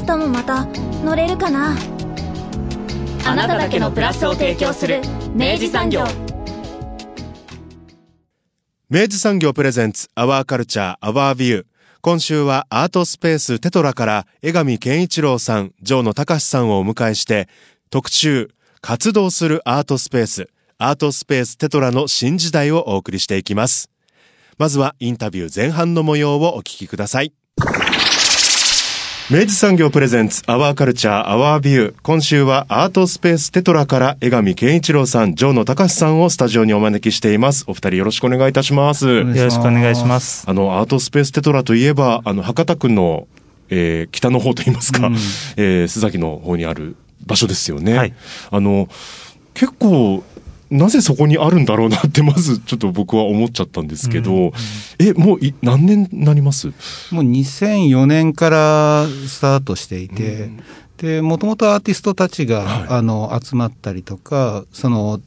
明日もまた乗れるかな？あなただけのプラスを提供する明治産業明治産業プレゼンツアワーカルチャーアワービュー今週はアートスペーステトラから江上健一郎さん、城野隆さんをお迎えして特集活動するアートスペースアートスペーステトラの新時代をお送りしていきます。まずはインタビュー前半の模様をお聞きください。明治産業プレゼンツアワーカルチャーアワービュー今週はアートスペーステトラから江上健一郎さん、城野隆さんをスタジオにお招きしています。お二人よろしくお願いいたします。よろしくお願いします。あの、アートスペーステトラといえば、あの、博多区の、えー北の方といいますか、うんえー須崎の方にある場所ですよね。はいあの、結構、なぜそこにあるんだろうなって、まずちょっと僕は思っちゃったんですけど、うんえ、もうい何年になります？もう2004年からスタートしていて、うん。で、もともとアーティストたちが、はい。あの、集まったりとか、その、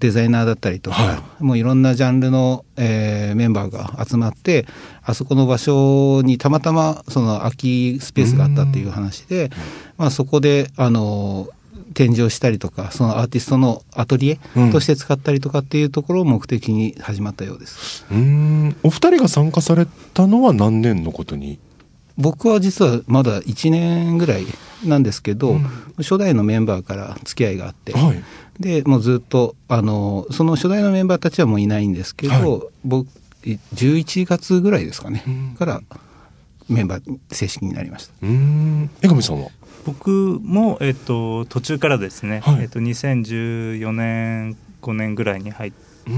デザイナーだったりとか、はもういろんなジャンルの、えーメンバーが集まって、あそこの場所にたまたまその空きスペースがあったっていう話で、まあそこで、あの、展示をしたりとか、そのアーティストのアトリエとして使ったりとかっていうところを目的に始まったようです。うーん。お二人が参加されたのは何年のことに？僕は実はまだ1年ぐらいなんですけど、うん初代のメンバーから付き合いがあって、はい。でもうずっとあのその初代のメンバーたちはもういないんですけど、はい僕い11月ぐらいですかね、うんからメンバー正式になりました。江上さんは？僕も、えっと、途中からですね、はい。えっと、2014年5年ぐらいに入っ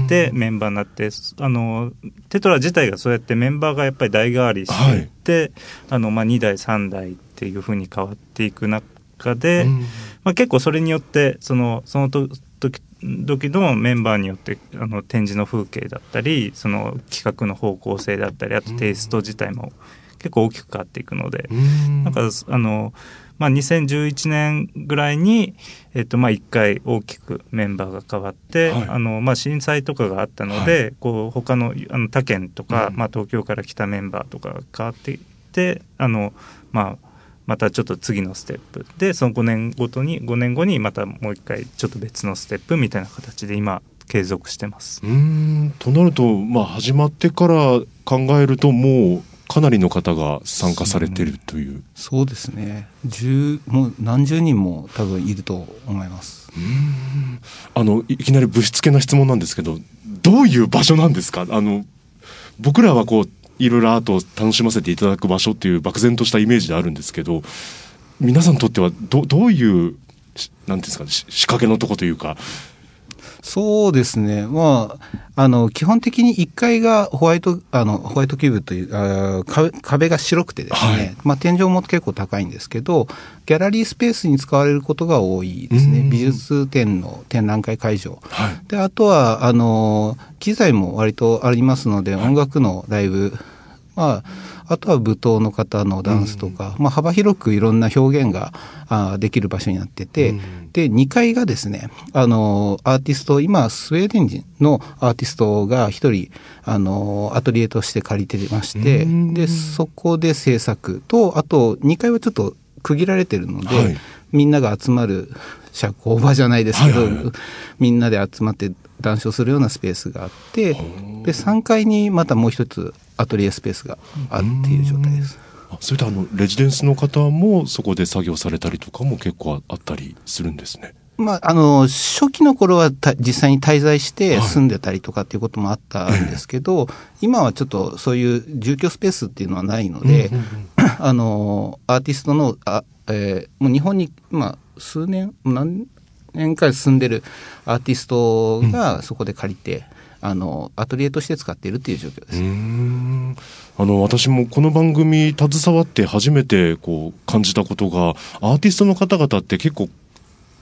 てうん。メンバーになって、あのテトラ自体がそうやってメンバーがやっぱり代替わりしてい。って、あのまあ、2代3代っていうふうに変わっていく中で、うん。まあ、結構それによってそのそのと時時のメンバーによってあの展示の風景だったりその企画の方向性だったりあとテイスト自体も結構大きく変わっていくので、うん。なんかあの、まあ、2011年ぐらいに、えっとまあ、1回大きくメンバーが変わって、はい。あのまあ、震災とかがあったので、こう他のあの他県とか、うん。まあ、東京から来たメンバーとかが変わっていってあの、まあ、またちょっと次のステップでその5年ごとに5年後にまたもう一回ちょっと別のステップみたいな形で今継続してます。うーん。となると、まあ、始まってから考えるともうかなりの方が参加されてるという。そうですね10もう何十人も多分いると思いますあのいいきなりぶしつけな質問なんですけどどういう場所なんですか？あの僕らはこういろいろアートを楽しませていただく場所っていう漠然としたイメージであるんですけど皆さんにとってはどどういうしなんていうんですかねし仕掛けのとこというか。そうですね。まあ、あの、基本的に1階がホワイト、あの、ホワイトキューブという、あー壁壁が白くてですね、はいまあ、天井も結構高いんですけど、ギャラリースペースに使われることが多いですね。うん美術展の展覧会会場。はいで、あとは、あの、機材も割とありますので、音楽のライブ、まあ、あとは舞踏の方のダンスとか、まあ、幅広くいろんな表現があーできる場所になってて、うん。で、2階がですね、あの、アーティスト、今、スウェーデン人のアーティストが一人、あの、アトリエとして借りてましてうん、で、そこで制作と、あと、2階はちょっと区切られてるので、はい。みんなが集まる社交場じゃないですけど、はいはいはい。みんなで集まって談笑するようなスペースがあって、で、3階にまたもう一つアトリエスペースがあるっていう状態です。あそれとあのレジデンスの方もそこで作業されたりとかも結構あったりするんですね。まあ、あの、初期の頃はた実際に滞在してはい住んでたりとかっていうこともあったんですけど、今はちょっとそういう住居スペースっていうのはないので、うんうんうん あの、アーティストの、あえーもう日本に、まあ、数年、何年か住んでるアーティストがそこで借りて、あの、アトリエとして使っているっていう状況です。あの私もこの番組携わって初めてこう感じたことがアーティストの方々って結構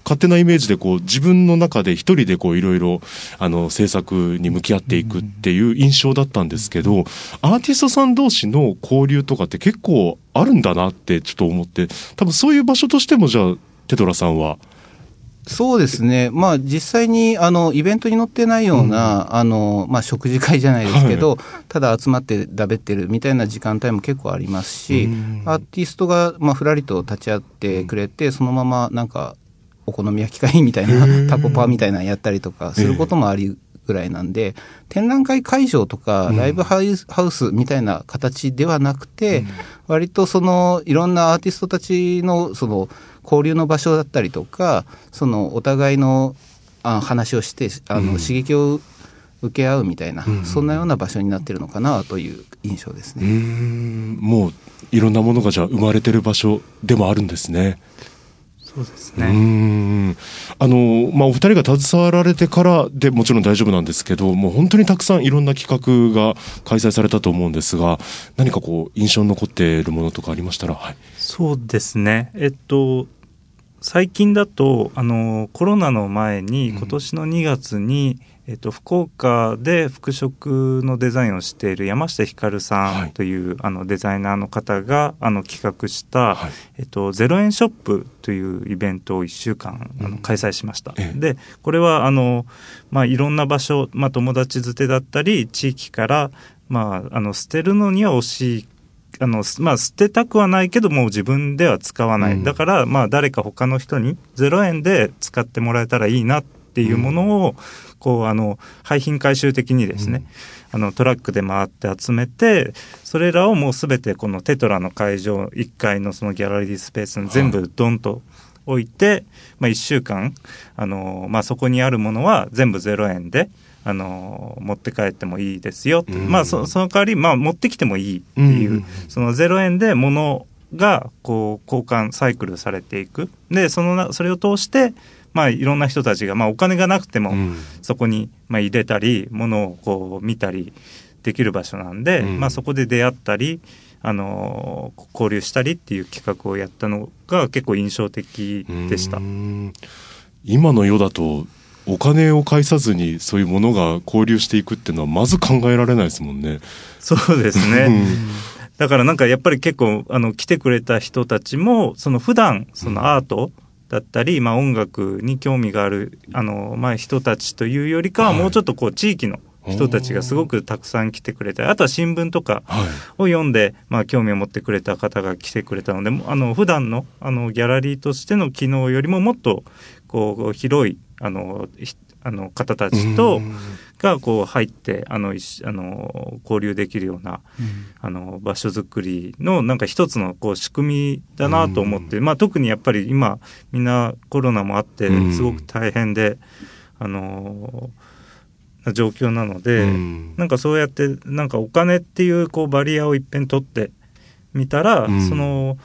勝手なイメージでこう自分の中で一人でこういろいろあの制作に向き合っていくっていう印象だったんですけど、アーティストさん同士の交流とかって結構あるんだなってちょっと思って多分そういう場所としてもじゃあテトラさんはそうですね、まあ、実際にあのイベントに載ってないような、うん、あのまあ、食事会じゃないですけど、はい、ただ集まってだべってるみたいな時間帯も結構ありますし、うん、アーティストが、まあ、ふらりと立ち会ってくれて、そのままなんかお好み焼き会みたいなタコパみたいなのやったりとかすることもありぐらいなんで、展覧会会場とかライブハウスみたいな形ではなくて、割とそのいろんなアーティストたちのその交流の場所だったりとかそのお互いのあ話をしてあの、刺激を受け合うみたいな、そんなような場所になってるのかなという印象ですね。もういろんなものがじゃあ生まれてる場所でもあるんですね。そうですね。うんあの、まあ、お二人が携わられてからでもちろん大丈夫なんですけど、もう本当にたくさんいろんな企画が開催されたと思うんですが、何かこう、印象に残っているものとかありましたら、はい。そうですね。えっと、最近だと、あの、コロナの前に、今年の2月に、うんえっと、福岡で服飾のデザインをしている山下ひかるさんという、はい、あのデザイナーの方があの企画した、はい、えっと、ゼロ円ショップというイベントを1週間あの開催しました。うん、でこれはあの、まあ、いろんな場所、まあ、友達づてだったり地域から、まあ、あの捨てるのには惜しいあの、まあ、捨てたくはないけども自分では使わない。うん、だから、まあ、誰か他の人に0円で使ってもらえたらいいなっていうものを、こう、あの、廃品回収的にですね、うん、あの、トラックで回って集めて、それらをもうすべてこのテトラの会場1階のそのギャラリースペースに全部ドンと置いて、はい、まあ1週間、あの、まあそこにあるものは全部0円で、あの、持って帰ってもいいですよ。うん、まあそ、その代わり、まあ持ってきてもいいっていう、うん、その0円で物がこう交換サイクルされていく。でそのそれを通してまあ、いろんな人たちが、まあ、お金がなくても、そこに、まあ、入れたり、ものをこう見たりできる場所なんで、うん、まあ、そこで出会ったり、あの交流したりっていう企画をやったのが結構印象的でした。今の世だとお金を返さずにそういうものが交流していくっていうのはまず考えられないですもんね。そうですね。だからなんかやっぱり結構あの来てくれた人たちもその普段そのアート、だったり、まあ、音楽に興味があるあの、まあ、人たちというよりかは、もうちょっとこう地域の人たちがすごくたくさん来てくれてあとは新聞とかを読んで、まあ、興味を持ってくれた方が来てくれたのであの普段のあのギャラリーとしての機能よりももっとこう広いあのあの方たちとがこう入ってあのあの交流できるような、うん、あの場所づくりのなんか一つのこう仕組みだなと思って、まあ、特にやっぱり今みんなコロナもあってすごく大変で、あのな状況なので、なんかそうやってなんかお金っていうこうバリアをいっぺん取ってみたら、その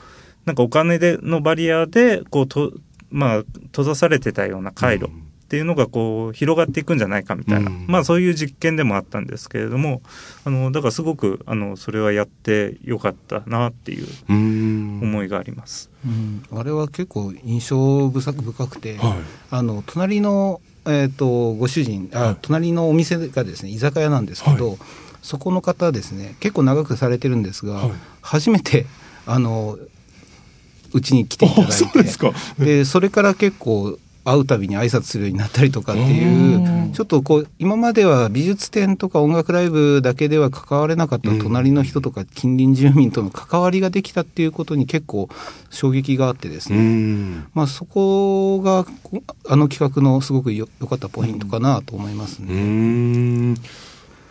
なんかお金でのバリアでこうとまあ閉ざされてたような回路、っていうのがこう広がっていくんじゃないかみたいな、うん、まあそういう実験でもあったんですけれどもあのだからすごくあのそれはやってよかったなっていう思いがあります。うん、あれは結構印象深くて、はい、あの隣の、えーと、ご主人あ、隣のお店がですね居酒屋なんですけど、はい、そこの方ですね結構長くされてるんですが、はい、初めてあのうちに来ていただいて。でそれから結構会うたびに挨拶するようになったりとかっていうちょっとこう今までは美術展とか音楽ライブだけでは関われなかった隣の人とか近隣住民との関わりができたっていうことに結構衝撃があってですね、まあ、そこがあの企画のすごくよかったポイントかなと思いますね。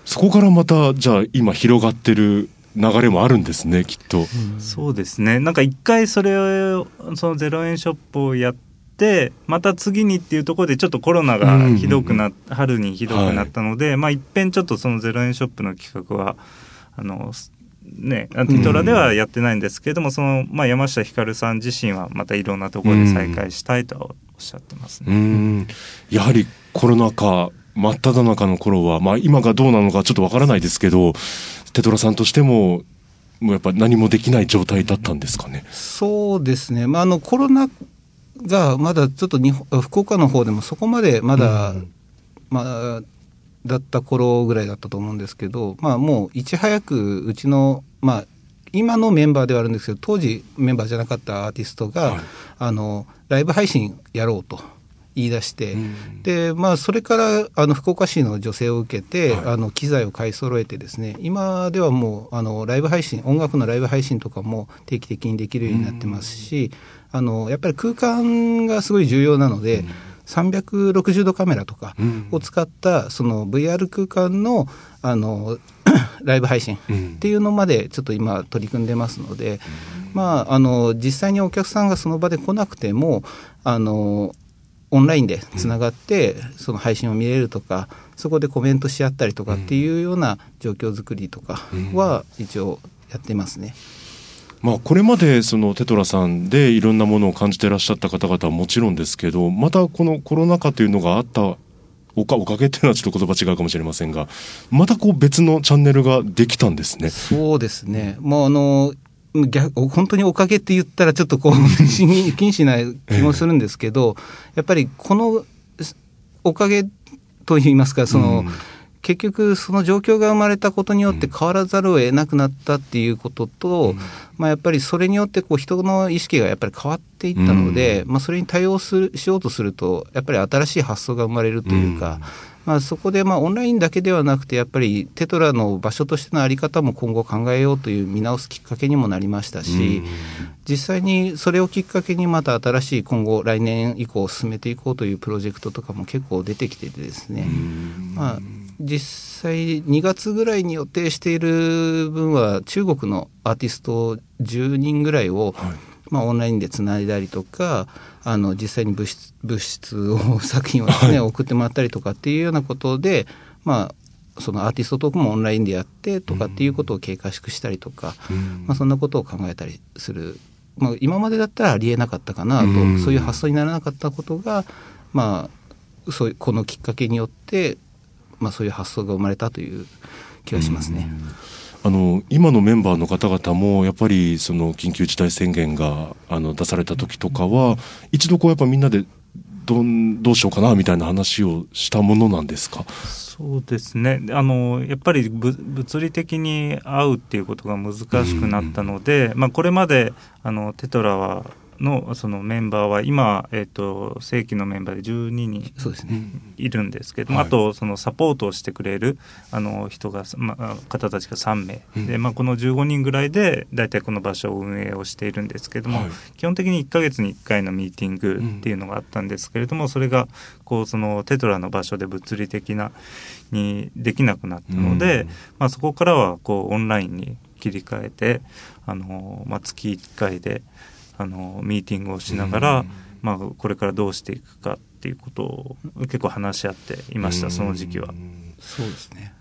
そこからまたじゃあ今広がってる流れもあるんですねきっと、そうですね。なんか一回それをその0円ショップをやっってまた次にっていうところでちょっっとコロナがひどくな、うん。うん、春にひどくなったので、はい、まあいっぺんちょっとその0円ショップの企画はあのね、ティトラではやってないんですけれども、うん、その、まあ、山下ひかるさん自身はまたいろんなところで再開したいとはおっしゃってますね。やはりコロナ禍真っ只中の頃は、まあ、今がどうなのかちょっとわからないですけどテトラさんとしてももうやっぱ何もできない状態だったんですかね。そうですね、まあ、あのコロナがまだちょっと日本福岡の方でもそこまでまだ、うん。まあ、だった頃ぐらいだったと思うんですけど、まあ、もういち早くうちの、まあ、今のメンバーではあるんですけど当時メンバーじゃなかったアーティストが、はい。あのライブ配信やろうと言い出して、うん。でまあ、それからあの福岡市の女性を受けて、はい。あの機材を買い揃えてですね今ではもうあのライブ配信音楽のライブ配信とかも定期的にできるようになってますし、あのやっぱり空間がすごい重要なので、360度カメラとかうん。を使ったその VR 空間のあの ライブ配信うん。っていうのまでちょっと今取り組んでますので、まあ、あの実際にお客さんがその場で来なくてもあのオンラインでつながってその配信を見れるとかそこでコメントし合ったりとかっていうような状況作りとかは一応やってますね。まあ、これまでそのテトラさんでいろんなものを感じてらっしゃった方々はもちろんですけどまたこのコロナ禍というのがあったおかおかげっていうのはちょっと言葉違うかもしれませんがまたこう別のチャンネルができたんですね。そうですね。もうあの、逆本当におかげって言ったらちょっとこう、不審に不謹慎な気もするんですけど、やっぱりこのおかげといいますか、その、うん結局その状況が生まれたことによって変わらざるを得なくなったっていうことと、まあ、やっぱりそれによってこう人の意識がやっぱり変わっていったので、まあ、それに対応するしようとするとやっぱり新しい発想が生まれるというか、まあ、そこでまあオンラインだけではなくてやっぱりテトラの場所としての在り方も今後考えようという見直すきっかけにもなりましたし、実際にそれをきっかけにまた新しい今後来年以降進めていこうというプロジェクトとかも結構出てきててですね、まあ、実際2月ぐらいに予定している分は中国のアーティスト10人ぐらいを、まあ、オンラインでつないだりとかあの実際に物質物質を作品をですね、送ってもらったりとかっていうようなことで、まあ、そのアーティストトークもオンラインでやってとかっていうことを経過縮したりとか、まあ、そんなことを考えたりする、まあ、今までだったらありえなかったかなと、うん。そういう発想にならなかったことが、まあ、そういうこのきっかけによって、まあ、そういう発想が生まれたという気がしますね。あの今のメンバーの方々もやっぱりその緊急事態宣言があの出された時とかは一度こうやっぱみんなでどんどうしようかなみたいな話をしたものなんですか？そうですね。あのやっぱりぶ物理的に会うっていうことが難しくなったので、まあ、これまであのテトラはのそのメンバーは今、えっと正規のメンバーで12人。いるんですけども、はい。あとそのサポートをしてくれるあの人が、まあ、方たちが3名、うん。で、まあ、この15人ぐらいで大体この場所を運営をしているんですけども、はい。基本的に1ヶ月に1回のミーティングっていうのがあったんですけれども、それがこうそのテトラの場所で物理的なにできなくなったので、うん。まあ、そこからはこうオンラインに切り替えてあの、まあ、月1回であのミーティングをしながら、うんまあ、これからどうしていくかっていうことを結構話し合っていました、その時期は。そうですね。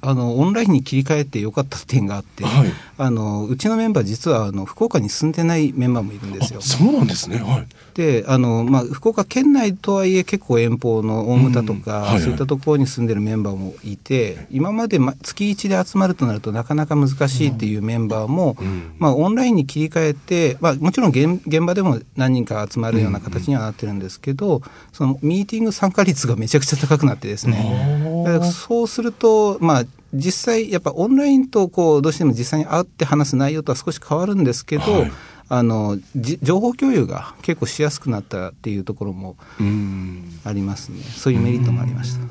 あのオンラインに切り替えてよかった点があって、はい。あのうちのメンバー実はあの福岡に住んでないメンバーもいるんですよ。あ。そうなんですね。はい。であの、まあ、福岡県内とはいえ結構遠方の大牟田とか、うんはい。はい。そういったところに住んでるメンバーもいて今までま月1で集まるとなるとなかなか難しいっていうメンバーも、うん。まあ、オンラインに切り替えて、まあ、もちろん現現場でも何人か集まるような形にはなってるんですけど、そのミーティング参加率がめちゃくちゃ高くなってですね、そうすると、まあ、実際やっぱオンラインとこうどうしても実際に会って話す内容とは少し変わるんですけど、はい。あのじ情報共有が結構しやすくなったっていうところもうん。ありますね。そういうメリットもありました。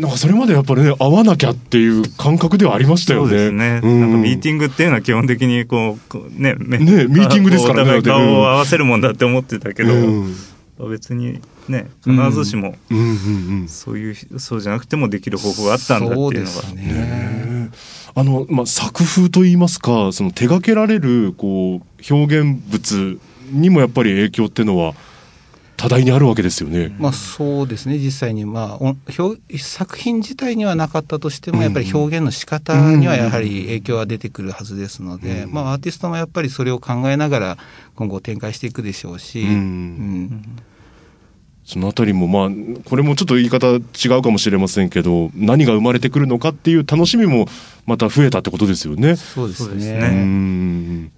なんかそれまでやっぱりね会わなきゃっていう感覚ではありましたよね。そうですね、うん。なんかミーティングっていうのは基本的にこうこうねねねミーティングですからねお互い顔を合わせるもんだって思ってたけど、うん別にね必ずしもそういう、そうじゃなくてもできる方法があったんだっていうのが。ねあの、まあ、作風といいますかその手掛けられるこう表現物にもやっぱり影響っていうのは多大にあるわけですよね。まあそうですね。実際にまあお表作品自体にはなかったとしてもやっぱり表現の仕方にはやはり影響は出てくるはずですので、うん。まあアーティストもやっぱりそれを考えながら今後展開していくでしょうし、うん。うん。そのあたりもまあこれもちょっと言い方違うかもしれませんけど何が生まれてくるのかっていう楽しみもまた増えたってことですよね。そうですね。ね。うん。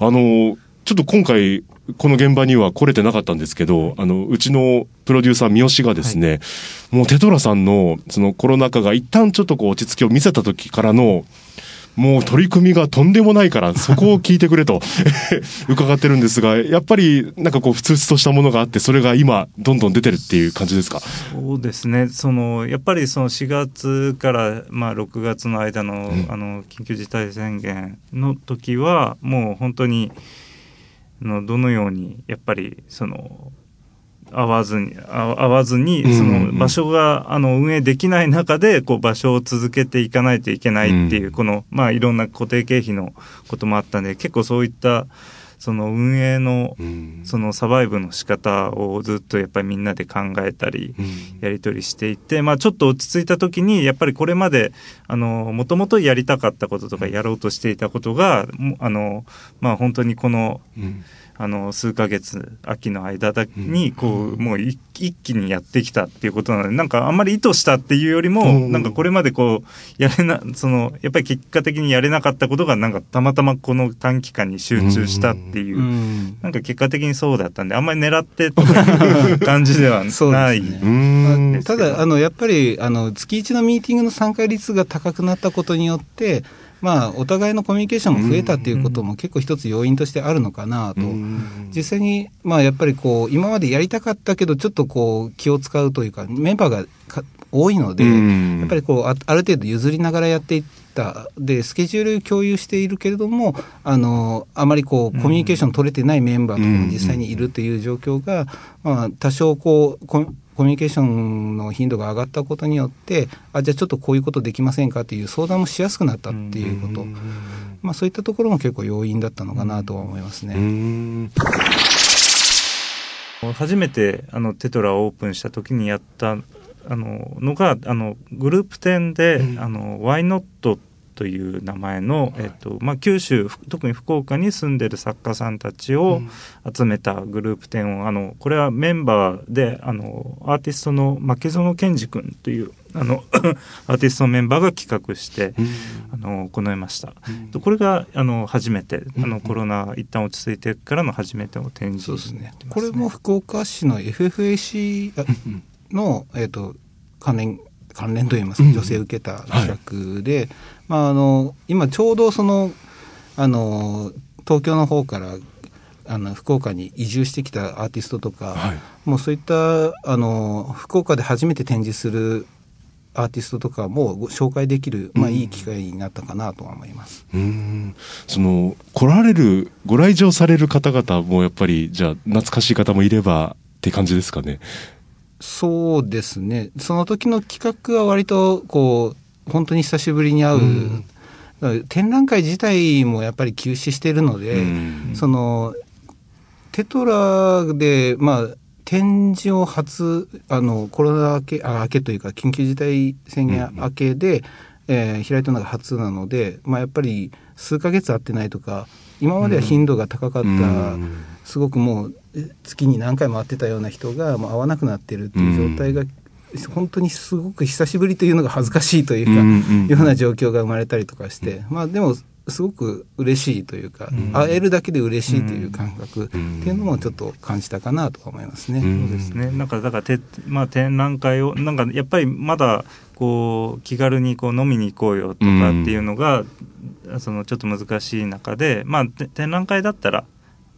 あのちょっと今回この現場には来れてなかったんですけど、あの、うちのプロデューサー三好がですね、もうテトラさんのそのコロナ禍が一旦ちょっとこう落ち着きを見せた時からの、もう取り組みがとんでもないから、そこを聞いてくれと 伺ってるんですが、やっぱりなんかこう、ふつふつとしたものがあって、それが今、どんどん出てるっていう感じですか？そうですね。そのやっぱりその4月から、まあ、6月の間の,、うん。あの緊急事態宣言の時はもう本当にあのどのようにやっぱりその合わずに合合わずにうん。その場所があの運営できない中でこう場所を続けていかないといけないっていう、うん。このまあいろんな固定経費のこともあったんで結構そういったその運営のうん。そのサバイブの仕方をずっとやっぱりみんなで考えたりうん。やり取りしていて、まあ、ちょっと落ち着いた時にやっぱりこれまであのもともとやりたかったこととかやろうとしていたことがもあの、まあ、本当にこのうんあの数ヶ月秋の間だにこう、もう一一気にやってきたっていうことなのでなんかあんまり意図したっていうよりも、うん。なんかこれまでこうやれなそのやっぱり結果的にやれなかったことがなんかたまたまこの短期間に集中したっていう。うん。なんか結果的にそうだったんで、あんまり狙ってとかいう感じではない。ね。ただ、あのやっぱりあの月1のミーティングの参加率が高くなったことによって、まあ、お互いのコミュニケーションも増えたっていうことも結構一つ要因としてあるのかなと。実際に、まあ、やっぱりこう今までやりたかったけどちょっとこう気を使うというかメンバーがか多いので、うん。やっぱりこうあある程度譲りながらやっていったでスケジュール共有しているけれどもあのあまりこうコミュニケーション取れてないメンバーとかも実際にいるという状況が、まあ、多少こうココミュニケーションの頻度が上がったことによってあじゃあちょっとこういうことできませんかという相談もしやすくなったっていうこと、まあ、そういったところも結構要因だったのかなとは思いますね。うん。初めてあのテトラをオープンした時にやったあののがあのグループ展で、うん。あの Why Not という名前の、えっとまあ、九州ふ特に福岡に住んでる作家さんたちを集めたグループ展をあのこれはメンバーであのアーティストの牧園健二君というあの アーティストのメンバーが企画して、あの行いました。これがあの初めてあのコロナ一旦落ち着いてからの初めての展示ですねになって。ますこれも福岡市の FFAC の、えっ、と、関連、関連といいますか、女性受けた企画で、まあ、あの、今ちょうどその、あの、東京の方から、あの、福岡に移住してきたアーティストとか、はいもうそういった、あの、福岡で初めて展示するアーティストとかもご紹介できる、まあ、いい機会になったかなとは思います。うんその来られるご来場される方々もやっぱりじゃあ懐かしい方もいればって感じですかね。そうですね。その時の企画は割と、こう、本当に久しぶりに会う。うん展覧会自体もやっぱり休止しているので、うん。その、テトラで、まあ、展示を初、あの、コロナ明け、あ明けというか、緊急事態宣言明けで、えー開いたのが初なので、まあ、やっぱり数ヶ月会ってないとか、今までは頻度が高かった、うん。すごくもうえ月に何回も会ってたような人がもう会わなくなってるっていう状態が、本当にすごく久しぶりというのが恥ずかしいというか、うんうんような状況が生まれたりとかして、まあでもすごく嬉しいというか、会えるだけで嬉しいという感覚っていうのもちょっと感じたかなとは思いますね。うんそうですね。なんかだからて、まあ、展覧会をなんかやっぱりまだこう気軽にこう飲みに行こうよとかっていうのが、そのちょっと難しい中で、まあて展覧会だったら。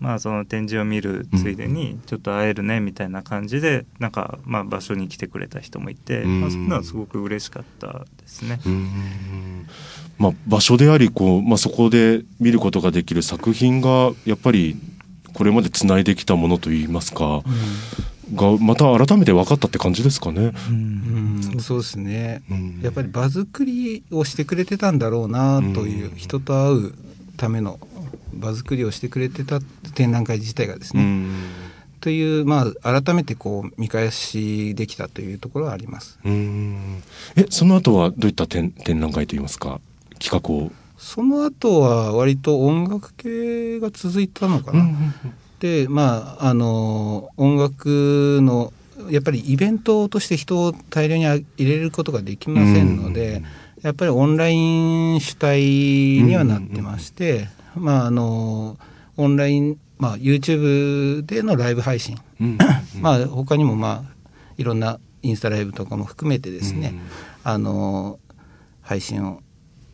まあその展示を見るついでにちょっと会えるねみたいな感じでなんかまあ場所に来てくれた人もいて、うん。まあ、そういうのはすごく嬉しかったですね。うん。まあ、場所でありこう、まあ、そこで見ることができる作品がやっぱりこれまでつないできたものといいますか、がまた改めて分かったって感じですかね。うん。そうですね、うん。やっぱり場作りをしてくれてたんだろうなという、うん。人と会うための場作りをしてくれてた展覧会自体がですね、うんという、まあ、改めてこう見返しできたというところはあります。うんえその後はどういった展展覧会といいますか？企画を。その後は割と音楽系が続いたのかな。で、まあ、あの、音楽の、やっぱりイベントとして人を大量に入れることができませんので、やっぱりオンライン主体にはなってまして、まああのオンライン、まあ、YouTube でのライブ配信、うんまあ他にもまあいろんなインスタライブとかも含めてですね、あの配信を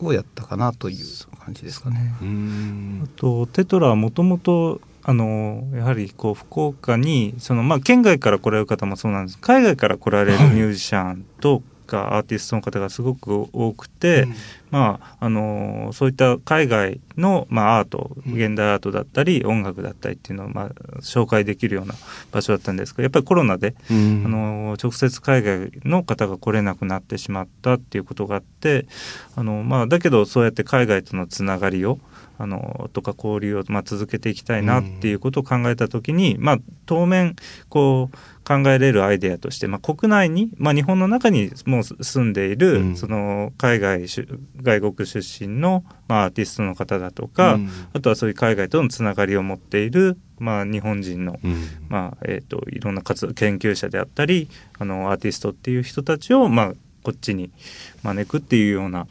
をやったかなという感じですかね。うん。あとテトラはもともとあのやはりこう福岡にその、まあ、県外から来られる方もそうなんです。海外から来られるミュージシャンとかアーティストの方がすごく多くて、うん。まあ、あのそういった海外の、まあ、アートうん。現代アートだったり音楽だったりっていうのを、まあ、紹介できるような場所だったんですけどやっぱりコロナでうん。あの直接海外の方が来れなくなってしまったっていうことがあってあの、まあ、だけどそうやって海外とのつながりをあのとか交流を、まあ、続けていきたいなっていうことを考えた時に、まあ、当面こう考えれるアイデアとして、まあ、国内に、まあ、日本の中にもう住んでいる、うん。その海外し外国出身の、まあ、アーティストの方だとか、うん。あとはそういう海外とのつながりを持っている、まあ、日本人のうん。まあえー、といろんな活動研究者であったりあのアーティストっていう人たちを、まあ、こっちに招くっていうような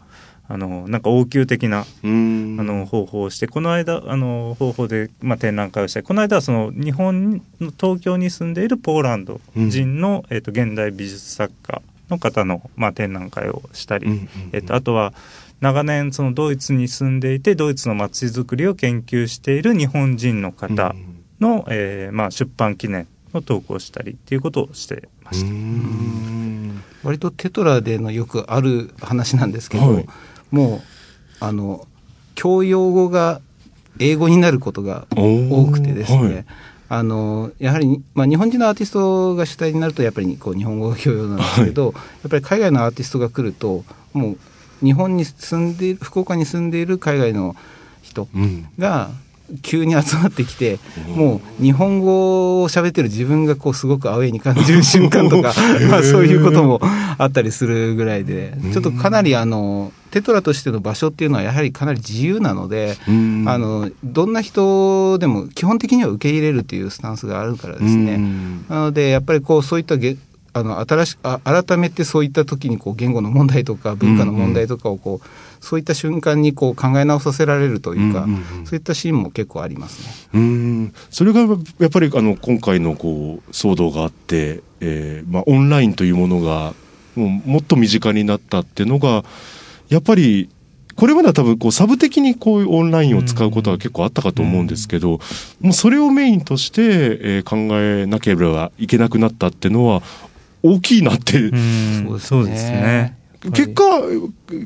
あのなんか応急的なうん。あの方法をしてこの間あの方法で、まあ、展覧会をしたりこの間はその日本の東京に住んでいるポーランド人の、えー、と現代美術作家の方の、まあ、展覧会をしたり、うんうんえっと、あとは長年そのドイツに住んでいてドイツの街づくりを研究している日本人の方の、えーまあ、出版記念のトークをしたりっていうことをしてました。うん。割とテトラでのよくある話なんですけど、はいもうあの教養語が英語になることが多くてですね、はい。あのやはり、まあ、日本人のアーティストが主体になるとやっぱりこう日本語が教養なんですけど、やっぱり海外のアーティストが来るともう日本に住んでいる福岡に住んでいる海外の人うん。が急に集まってきて、もう日本語を喋ってる自分がこうすごくアウェイに感じる瞬間とか、まあそういうこともあったりするぐらいで、ちょっとかなりあの、テトラとしての場所っていうのはやはりかなり自由なので、うん。あの、どんな人でも基本的には受け入れるというスタンスがあるからですうね。ん。なので、やっぱりこう、そういったげあの新しあ改めてそういった時にこう言語の問題とか文化の問題とかをこう、そういった瞬間にこう考え直させられるというか、うんうんうん。そういったシーンも結構ありますね。うん。それがやっぱりあの今回のこう騒動があって、えーまあ、オンラインというものがもうもっと身近になったっていうのがやっぱりこれまでは多分こうサブ的にこういうオンラインを使うことは結構あったかと思うんですけど、もうそれをメインとして、えー考えなければいけなくなったっていうのは大きいなって、うん。そうですね。結果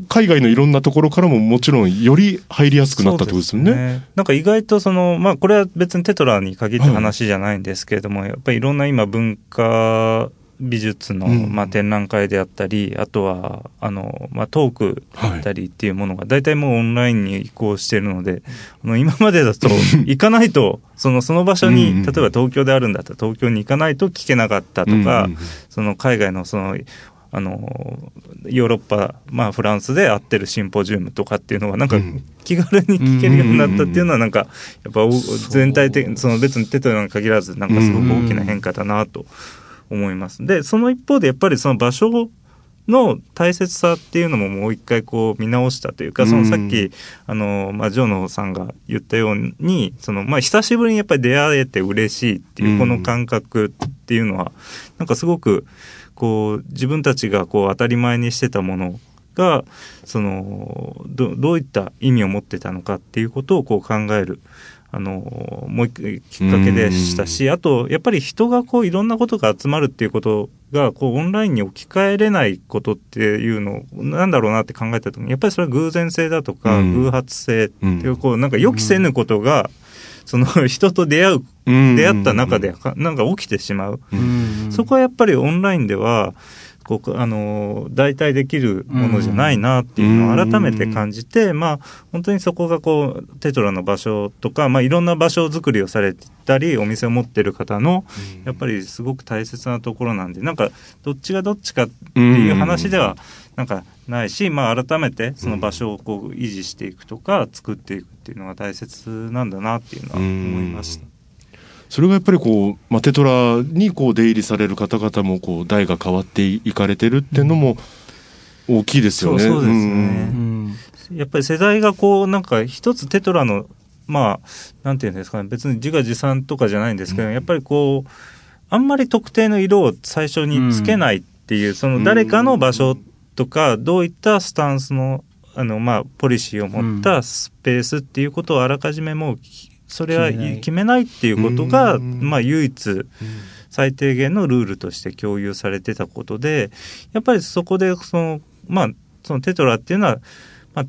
海外のいろんなところからももちろんより入りやすくなったってことですよね。そうなんか意外とその、まあこれは別にテトラに限った話じゃないんですけれども、やっぱりいろんな今文化美術の、うん。まあ、展覧会であったり、あとは、あの、まあ、トークだったりっていうものが、大体もうオンラインに移行しているので、あの、今までだと、行かないと、その、その場所うんに、例えば東京であるんだったら、東京に行かないと聞けなかったとか、うんその、海外の、その、あの、ヨーロッパ、まあ、フランスで会ってるシンポジウムとかっていうのは、なんかうん、気軽に聞けるようになったっていうのは、なんか、やっぱお、全体的に、その別にテトラに限らず、なんかすごく大きな変化だなと思います。で、その一方で、やっぱりその場所の大切さっていうのももう一回こう見直したというか、そのさっき、あの、まあ、ジョーノさんが言ったように、その、まあ、久しぶりにやっぱり出会えて嬉しいっていう、この感覚っていうのは、なんかすごく、こう、自分たちがこう当たり前にしてたものが、その、どどういった意味を持ってたのかっていうことをこう考える、あの、もう一回きっかけでしたし、あと、やっぱり人がこういろんなことが集まるっていうことが、こうオンラインに置き換えれないことっていうのを、なんだろうなって考えたときに、やっぱりそれは偶然性だとか、うん。偶発性っていう、うん。こう、なんか予期せぬことが、その 人と出会う、うん。出会った中で、かなんか起きてしまう。うん。そこはやっぱりオンラインでは、こう、あの、代替できるものじゃないなっていうのを改めて感じて、まあ、本当にそこがこう、テトラの場所とか、まあ、いろんな場所作りをされたり、お店を持ってる方の、やっぱりすごく大切なところなんで、なんか、どっちがどっちかっていう話では、なんかないし、まあ、改めてその場所をこう、維持していくとか、作っていくっていうのが大切なんだなっていうのは思いました。それがやっぱりこう、まあ、テトラにこう出入りされる方々もこう代が変わっていかれてるっていうのも大きいですよね。そうそうですね。んやっぱり世代がこうなんか一つテトラのまあなんていうんですかね。別に自画自賛とかじゃないんですけど、やっぱりこうあんまり特定の色を最初につけないっていう、その誰かの場所とかどういったスタンスのあのまあポリシーを持ったスペースっていうことをあらかじめもうそれは決めない。っていうことが、うん。まあ唯一最低限のルールとして共有されてたことでやっぱりそこでそのまあそのテトラっていうのは、まあ、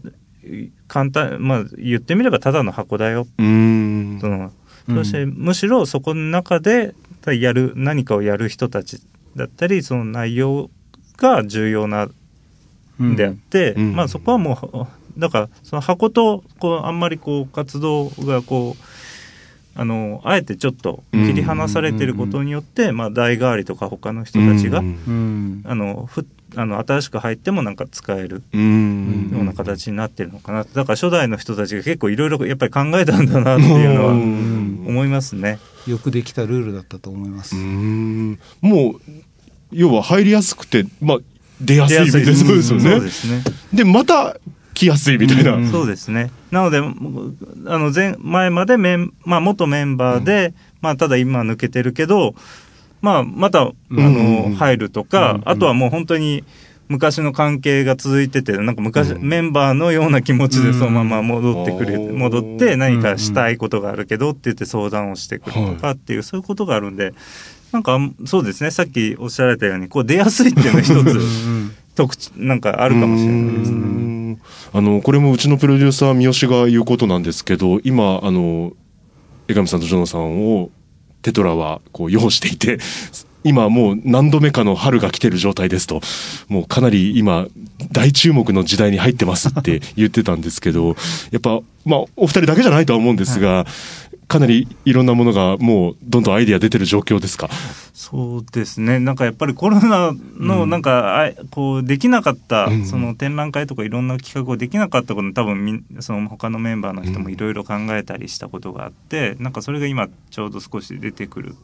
簡単まあ言ってみればただの箱だよ。うん。そのそしてむしろそこの中でやる何かをやる人たちだったりその内容が重要なうんであって、うん。まあそこはもうだからその箱とこうあんまりこう活動がこうあのあえてちょっと切り離されてることによって、まあ代替わりとか他の人たちが、うん。うん。あのふあの新しく入ってもなんか使えるうん。ような形になってるのかなだから初代の人たちが結構いろいろやっぱり考えたんだなっていうのはうん。思いますね。よくできたルールだったと思います。うん。もう要は入りやすくて、まあ、出やすいみたいな。そうですよそうねですね。でまた来やすいみたいな、うん。そうですね。なので、あの前前までメン、まあ、元メンバーで、まあ、ただ今抜けてるけど、まあ、また、あの、うん入るとか、うん。あとはもう本当に、昔の関係が続いてて、なんか昔、うん。メンバーのような気持ちでそのまま戻ってくる、うん戻って何かしたいことがあるけどって言って相談をしてくるとはかっていう、そういうことがあるんで、なんか、そうですね、さっきおっしゃられたように、こう出やすいっていうのが一つ特徴、なんかあるかもしれないですね。あのこれもうちのプロデューサー三好が言うことなんですけど今あの江上さんとジョノさんをテトラはこう擁していて 今もう何度目かの春が来てる状態ですと。もうかなり今大注目の時代に入ってますって言ってたんですけどやっぱまあお二人だけじゃないとは思うんですが、かなりいろんなものがもうどんどんアイディア出てる状況ですか？そうですね。なんかやっぱりコロナのなんか、あいこうできなかった、うん。その展覧会とかいろんな企画をできなかったこと多分みんその他のメンバーの人もいろいろ考えたりしたことがあって、なんかそれが今ちょうど少し出てくる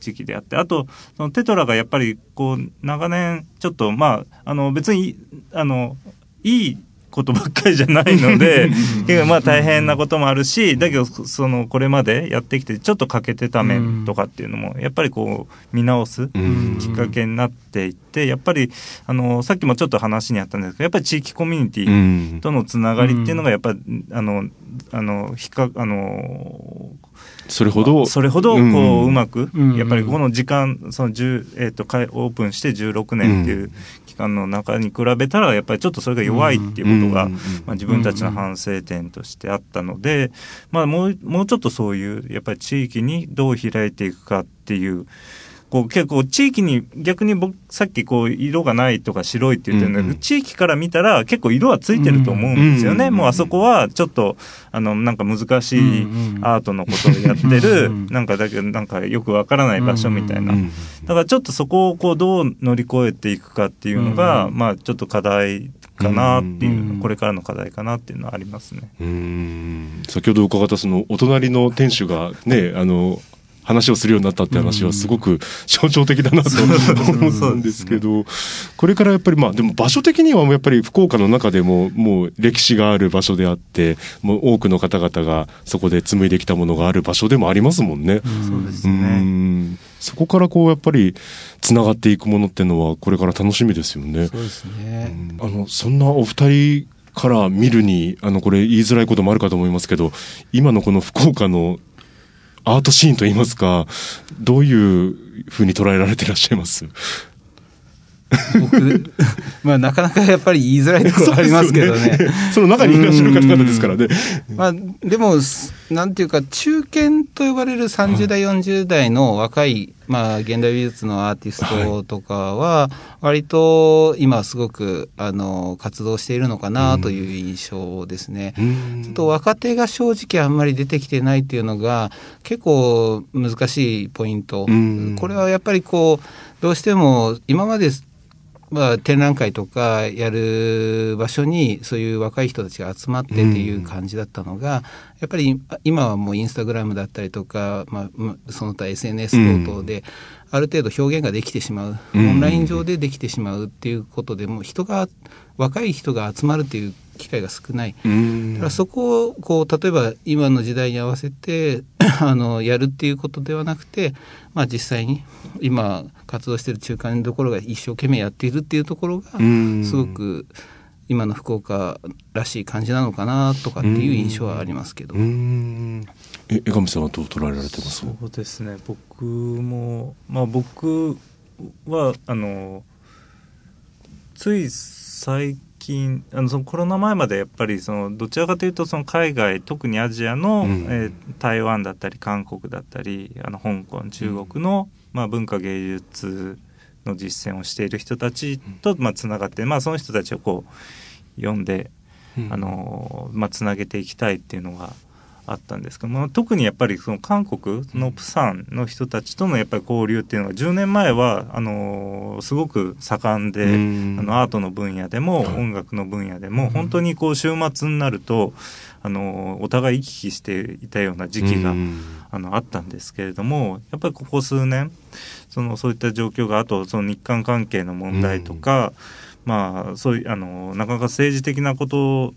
時期であって、あとそのテトラがやっぱりこう長年ちょっとまああの別にあのいいことばっかりじゃないので結構まあ大変なこともあるしだけどそのこれまでやってきてちょっと欠けてた面とかっていうのもやっぱりこう見直すうん。きっかけになっていってやっぱりあのさっきもちょっと話にあったんですけどやっぱり地域コミュニテうィん。とのつながりっていうのがやっぱりあのあの比較あのそれほどそれほどこう、うん。うまく、うん。やっぱりこの時間その10、えー、とかいオープンして16年っていう期間の中に比べたらやっぱりちょっとそれが弱いっていうことが、うんまあ、自分たちの反省点としてあったので、まあ、もうもうちょっとそういうやっぱり地域にどう開いていくかっていう。こう結構地域に逆に僕さっきこう色がないとか白いって言ってるんだけど、うんうん。地域から見たら結構色はついてると思うんですよね、うんもうあそこはちょっとあのなんか難しいうんうんアートのことをやってる、うんなんかだけどなんかよくわからない場所みたいな、うんだからちょっとそこをこうどう乗り越えていくかっていうのが、うんまあちょっと課題かなっていう、うんこれからの課題かなっていうのはありますね。うーん。先ほど伺ったそのお隣の店主がねあの話をするようになったって話はすごく象徴的だなと思ったんですけど、これからやっぱりまあでも場所的にはもうやっぱり福岡の中でももう歴史がある場所であってもう多くの方々がそこで紡いできたものがある場所でもありますもんね。そうですうね。んそこからこうやっぱりつながっていくものっていうのはこれから楽しみですよね。そうですね。あのそんなお二人から見るにあのこれ言いづらいこともあるかと思いますけど今のこの福岡のアートシーンといいますかどういうふうに捉えられていらっしゃいます？僕、まあなかなかやっぱり言いづらいところありますけどね。その中にいらっしゃる方々ですからね。まあ、でも、すなんていうか、中堅と呼ばれる30代、40代の若い、まあ、現代美術のアーティストとかは、割と今すごく、あの、活動しているのかなという印象ですね。ちょっと若手が正直あんまり出てきてないっていうのが、結構難しいポイント。うんこれはやっぱりこう、どうしても今までまあ、展覧会とかやる場所にそういう若い人たちが集まってっていう感じだったのが、やっぱり今はもうインスタグラムだったりとか、まあ、その他 SNS 等々で、ある程度表現ができてしまう、オンライン上でできてしまうっていうことでも人が若い人が集まるっていう機会が少ない。だからそこをこう例えば今の時代に合わせて あのやるっていうことではなくて、まあ、実際に今活動している中間のところが一生懸命やっているっていうところがすごく今の福岡らしい感じなのかなとかっていう印象はありますけど。え江上さんはどう捉えられてます？そうですね。僕もまあ僕はあのつい最近あのそのコロナ前までやっぱりそのどちらかというとその海外特にアジアの、うん、えー、台湾だったり韓国だったりあの香港中国の、うん、まあ、文化芸術の実践をしている人たちとまあつながって、まあ、その人たちをこう読んで、うん、あのまあ、つなげていきたいっていうのがあったんですけど、まあ、特にやっぱりその韓国のプサンの人たちとのやっぱり交流っていうのが10年前はあのすごく盛んで、あのアートの分野でも音楽の分野でも本当にこう週末になるとあのお互い行き来していたような時期があのあったんですけれどもやっぱりここ数年そのそういった状況があとその日韓関係の問題とか、まあそういうあのなかなか政治的なこと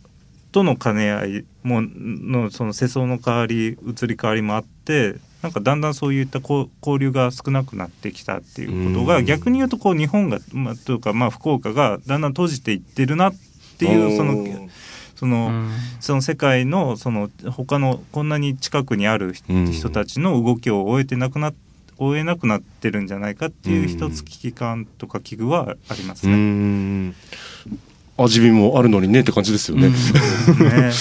との兼ね合いものその世相の変わり移り変わりもあってなんかだんだんそういった交流が少なくなってきたっていうことが逆に言うとこう日本が、まあ、というかまあ福岡がだんだん閉じていってるなっていうそのそのその世界のその他のこんなに近くにある人たちの動きを終えてなくなって追えなくなってるんじゃないかっていう一つ危機感とか危惧はありますね。味見もあるのにねって感じですよね。ね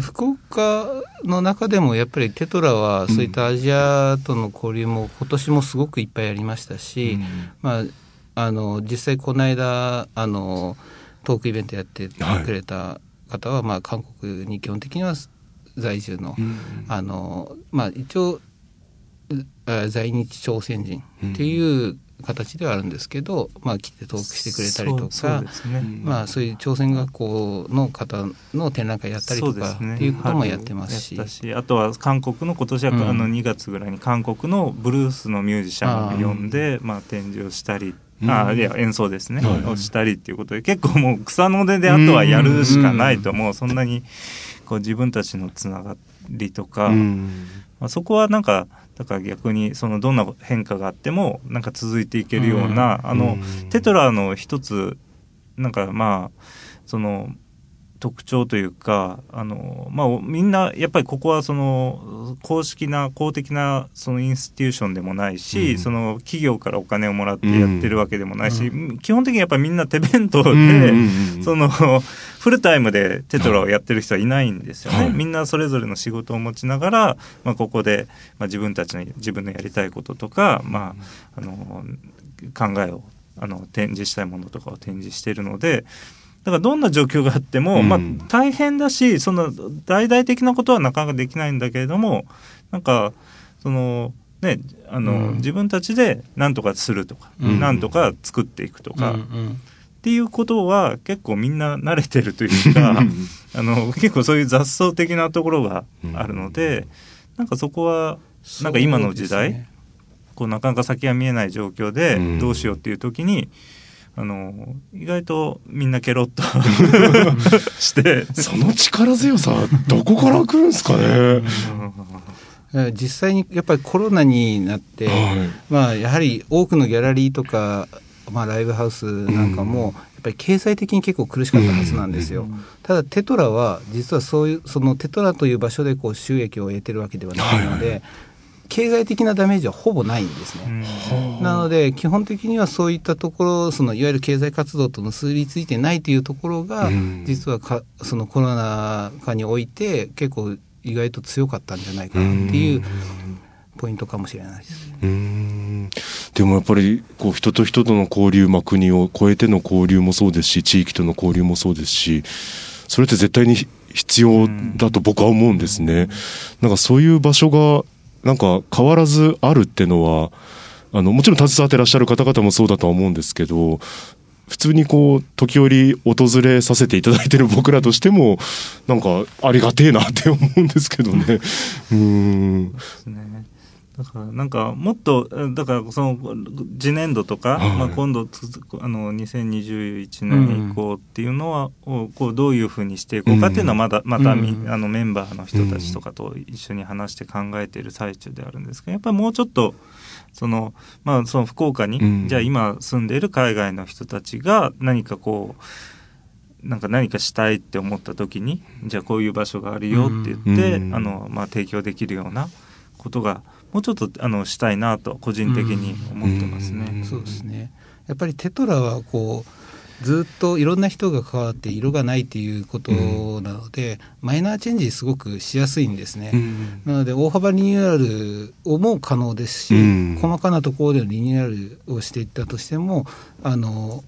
福岡の中でもやっぱりテトラはそういったアジアとの交流も今年もすごくいっぱいありましたし、うん、まあ、あの実際この間あのトークイベントやってくれた方は、はい、まあ、韓国に基本的には在住のうん、あのまあ、一応在日朝鮮人っていう形ではあるんですけど、まあ、来てトークしてくれたりとか、ね、まあ、そういう朝鮮学校の方の展覧会やったりとか、っていうこともやってますし。しあとは韓国の今年は、うん、あの2月ぐらいに韓国のブルースのミュージシャンを呼んでまあ、展示をしたりあいや演奏ですね、うん、をしたりっていうことで結構もう草の根であとはやるしかないと、もうそんなにこう自分たちのつながりとか、まあ、そこはなんかだから逆にそのどんな変化があってもなんか続いていけるような、あのテトラの一つなんかまあその特徴というかあの、まあ、みんなやっぱりここはその公式な公的なそのインスティューションでもないし、うん、その企業からお金をもらってやってるわけでもないし、うん、基本的にやっぱりみんな手弁当で、うん、そのフルタイムでテトラをやってる人はいないんですよね、はい、みんなそれぞれの仕事を持ちながら、まあ、ここで、まあ、自分たちの自分のやりたいこととか、まあ、あの考えをあの展示したいものとかを展示しているので。だからどんな状況があっても、うん、まあ大変だし、その大々的なことはなかなかできないんだけれども、なんか、その、ね、あの、うん、自分たちで何とかするとか、うん、何とか作っていくとか、っていうことは結構みんな慣れてるというか、あの、結構そういう雑草的なところがあるので、なんかそこは、なんか今の時代、ね、こうなかなか先が見えない状況でどうしようっていう時に、あの意外とみんなケロッとして。その力強さどこから来るんですかね？実際にやっぱりコロナになって、はい、まあやはり多くのギャラリーとか、まあ、ライブハウスなんかも、やっぱり経済的に結構苦しかったはずなんですよ、うん、ただテトラは実はそういうそのテトラという場所でこう収益を得てるわけではないので、はい経済的なダメージはほぼないんですね。なので基本的にはそういったところそのいわゆる経済活動と結びついてないというところが、実はかそのコロナ禍において結構意外と強かったんじゃないかなっていうポイントかもしれないです。でもやっぱりこう人と人との交流、まあ、国を超えての交流もそうですし地域との交流もそうですしそれって絶対に必要だと僕は思うんですね。なんかそういう場所がなんか変わらずあるっていうのはあのもちろん携わってらっしゃる方々もそうだとは思うんですけど普通にこう時折訪れさせていただいてる僕らとしてもなんかありがてえなって思うんですけどね。うん。ねだからなんかもっとだからその次年度とか、はい。まあ、今度つあの2021年以降っていうのは、をこうどういうふうにしていこうかっていうのはまだ、またみ、うん。あのメンバーの人たちとかと一緒に話して考えている最中であるんですけどやっぱりもうちょっとそのまあその福岡に、うん。じゃあ今住んでいる海外の人たちが何かこうなんか何かしたいって思った時にじゃあこういう場所があるよって言って、うん。あのまあ、提供できるようなことがもうちょっとあのしたいなと個人的に思ってますね。うん。そうですね。やっぱりテトラはこうずっといろんな人が関わって色がないっていうことなので、マイナーチェンジすごくしやすいんですね。うん。なので大幅リニューアルをも可能ですし、うん。細かなところでのリニューアルをしていったとしてもあの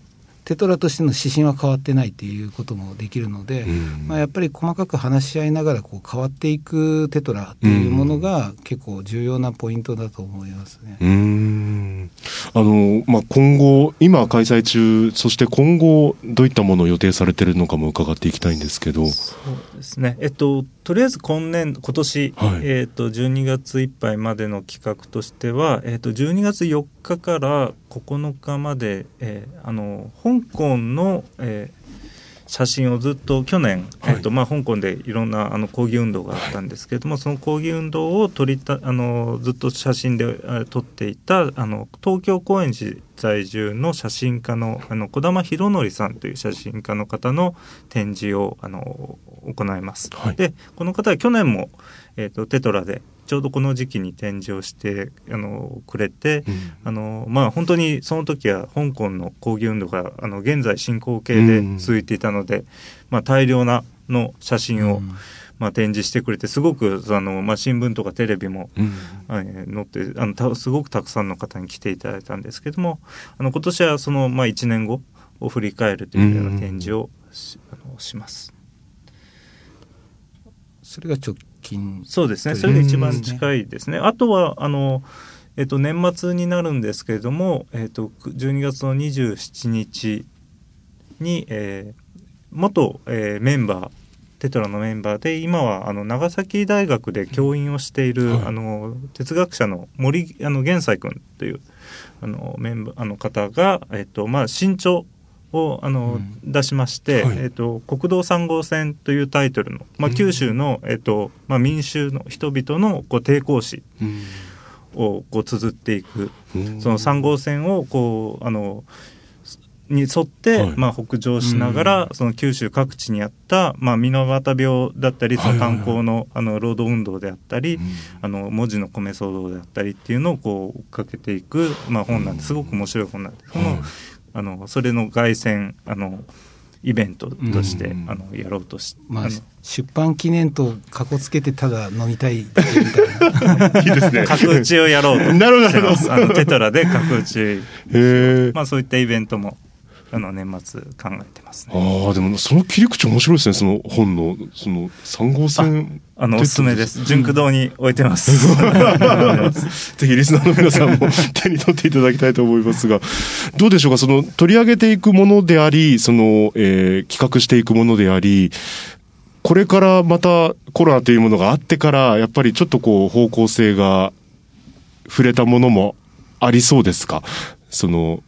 テトラとしての指針は変わってないっていうこともできるので、うんまあ、やっぱり細かく話し合いながらこう変わっていくテトラっていうものが結構重要なポイントだと思いますね。うーんあの、まあ、今後、今開催中、そして今後、どういったものを予定されてるのかも伺っていきたいんですけど。そうですね。えっと、とりあえず今年、今年、はいえっと、12月いっぱいまでの企画としては、えっと、12月4日から9日まで、えーあの、香港の、えー写真をずっと去年、はい。えっとまあ、香港でいろんなあの抗議運動があったんですけれども、その抗議運動を撮りたあのずっと写真であ撮っていたあの東京高円寺在住の写真家のあの小玉博則さんという写真家の方の展示をあの行います。はい。でこの方は去年も、えー、とテトラでちょうどこの時期に展示をしてあのくれて、うん。あのまあ、本当にその時は香港の抗議運動があの現在進行形で続いていたので、まあ、大量なの写真を、うん。まあ、展示してくれてすごくあの、まあ、新聞とかテレビも、うん。えー載ってあのたすごくたくさんの方に来ていただいたんですけどもあの今年はその、まあ、1年後を振り返るというような展示をし,、あのします。それが直近そうですね。それが一番近いですね。あとは、あの、えっと、年末になるんですけれども、えっと、12月の27日に、えー元、えーメンバー、テトラのメンバーで、今は、あの、長崎大学で教員をしている、はいあの、哲学者の森、あの、玄斎君という、あの、メンバー、あの方が、えっと、まあ、新潮を、あの、うん。出しまして、はい。えっと、国道3号線というタイトルの、まあ、九州の、えっと、まあ、民衆の人々の、こう、抵抗史うん。を、こう、綴っていく、うん。その3号線をこうあのに沿って、はい。まあ、北上しながら、うん。その九州各地にあった、まあ、水俣病だったりその炭鉱の,、あの労働運動であったり、うん。あの文字の米騒動であったりっていうのをこう追っかけていく、まあ、本なんです。ごく面白い本なんです、そのはいあのそれの凱旋あのイベントとして、うんあのやろうとしまあ出版記念とかこつけてただ飲みたいみたいな いいですね。角打ちをやろうと なるほどしてますあのテトラで角打ちへえ。まあそういったイベントもあの年末考えてますね。ああ、でもその切り口面白いですね、その本の、その3号線。あのおすすめです。純駆堂に置いてます。ぜひリスナーの皆さんも 手に取っていただきたいと思いますが、どうでしょうか、その取り上げていくものであり、その、えー企画していくものであり、これからまたコロナというものがあってから、やっぱりちょっとこう方向性が触れたものもありそうですか？その、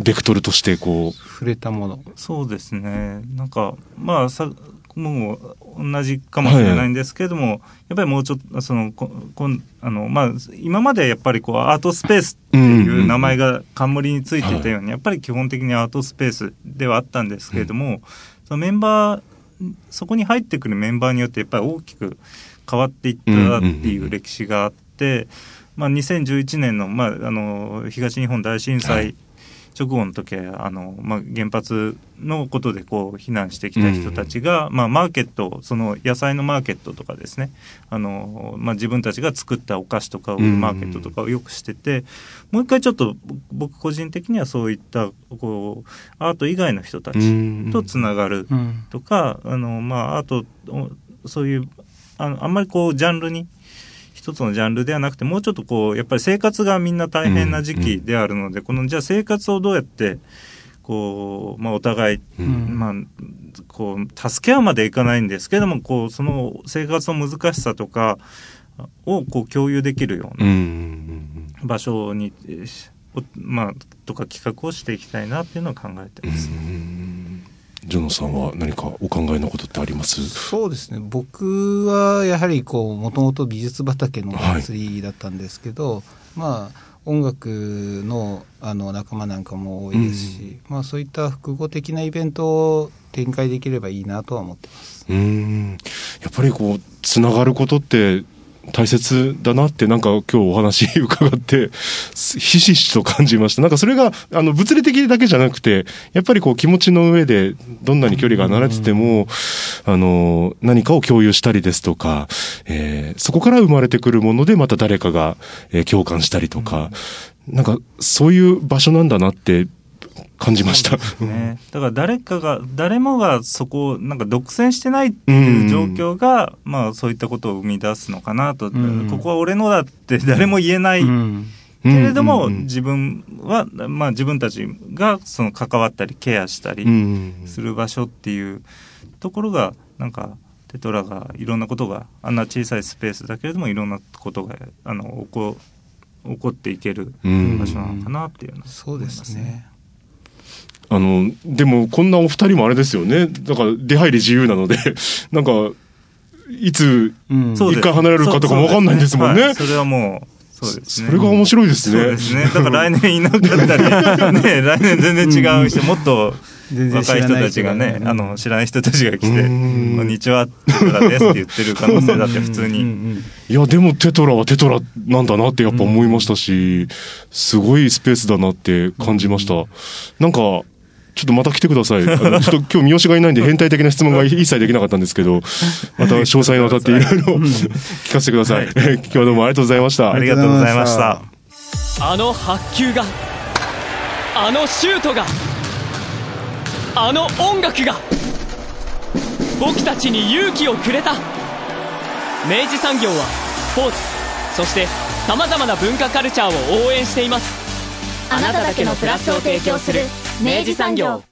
ベクトルとしてこう。触れたものそうですね。なんかまあさもう同じかもしれないんですけれども、やっぱりもうちょっとそのここんあのまあ今までやっぱりこうアートスペースっていう名前が冠についていたように、やっぱり基本的にアートスペースではあったんですけれども、そのメンバーそこに入ってくるメンバーによってやっぱり大きく変わっていったっていう歴史があって、まあ、2011年の,、まあ、あの東日本大震災直後の時はあの、まあ、原発のことでこう避難してきた人たちが、まあ、マーケットその野菜のマーケットとかですね。あの、まあ、自分たちが作ったお菓子とかを売るマーケットとかをよくしてて、もう一回ちょっと僕個人的にはそういったこうアート以外の人たちとつながるうん。とか、あのまあ、あとおそういうあのあんまりこうジャンルに一つのジャンルではなくてもうちょっとこうやっぱり生活がみんな大変な時期であるので、このじゃあ生活をどうやってこう、まあ、お互い、うん。まあ、こう助け合うまでいかないんですけどもこうその生活の難しさとかをこう共有できるようなん場所に、まあ、とか企画をしていきたいなっていうのを考えてます。うんジョノさんは何かお考えのことってあります？そうですね。僕はやはりこうもともと美術畑の祭りだったんですけど、まあ音楽のあの仲間なんかも多いですし、まあ、そういった複合的なイベントを展開できればいいなとは思ってます。うん。やっぱりこうつながることって大切だなってなんか今日お話 伺ってひしひしと感じました。なんかそれがあの物理的だけじゃなくてやっぱりこう気持ちの上でどんなに距離が離れててもあの何かを共有したりですとか、えーそこから生まれてくるものでまた誰かが、えー共感したりとか、なんかそういう場所なんだなって感じました。ね、だから誰かが誰もがそこをなんか独占してないっていう状況が、まあそういったことを生み出すのかなと、ん。ここは俺のだって誰も言えない、うん。けれども、うんうんうん。自分は、まあ自分たちがその関わったりケアしたりうんする場所っていうところが、なんかテトラがいろんなことが、あんな小さいスペースだけれどもいろんなことが、あの、起こ、起こっていけるうん場所なのかなっていうのはそうですね。あの、でも、こんなお二人もあれですよね。だから、出入り自由なので、なんか、いつ、一回離れるかとかもわかんないんですもんね。はい。それはもう、そうですね。それが面白いですね。そうですね。だから来年いなかったり、ね、来年全然違う人、もっと若い人たちがね、うん。あの、知らない人たちが来て、うん。こんにちは、テトラですって言ってる可能性だって普通に。んいや、でもテトラはテトラなんだなってやっぱ思いましたし、すごいスペースだなって感じました。なんか、ちょっとまた来てください。あの ちょっと今日三好がいないんで変態的な質問が一切できなかったんですけど、また詳細にわたっていろいろ聞かせてください。今日はどうもありがとうございました。ありがとうございました。あの発球があのシュートがあの音楽が僕たちに勇気をくれた明治産業はスポーツそしてさまざまな文化カルチャーを応援していますあなただけのプラスを提供する明治産業。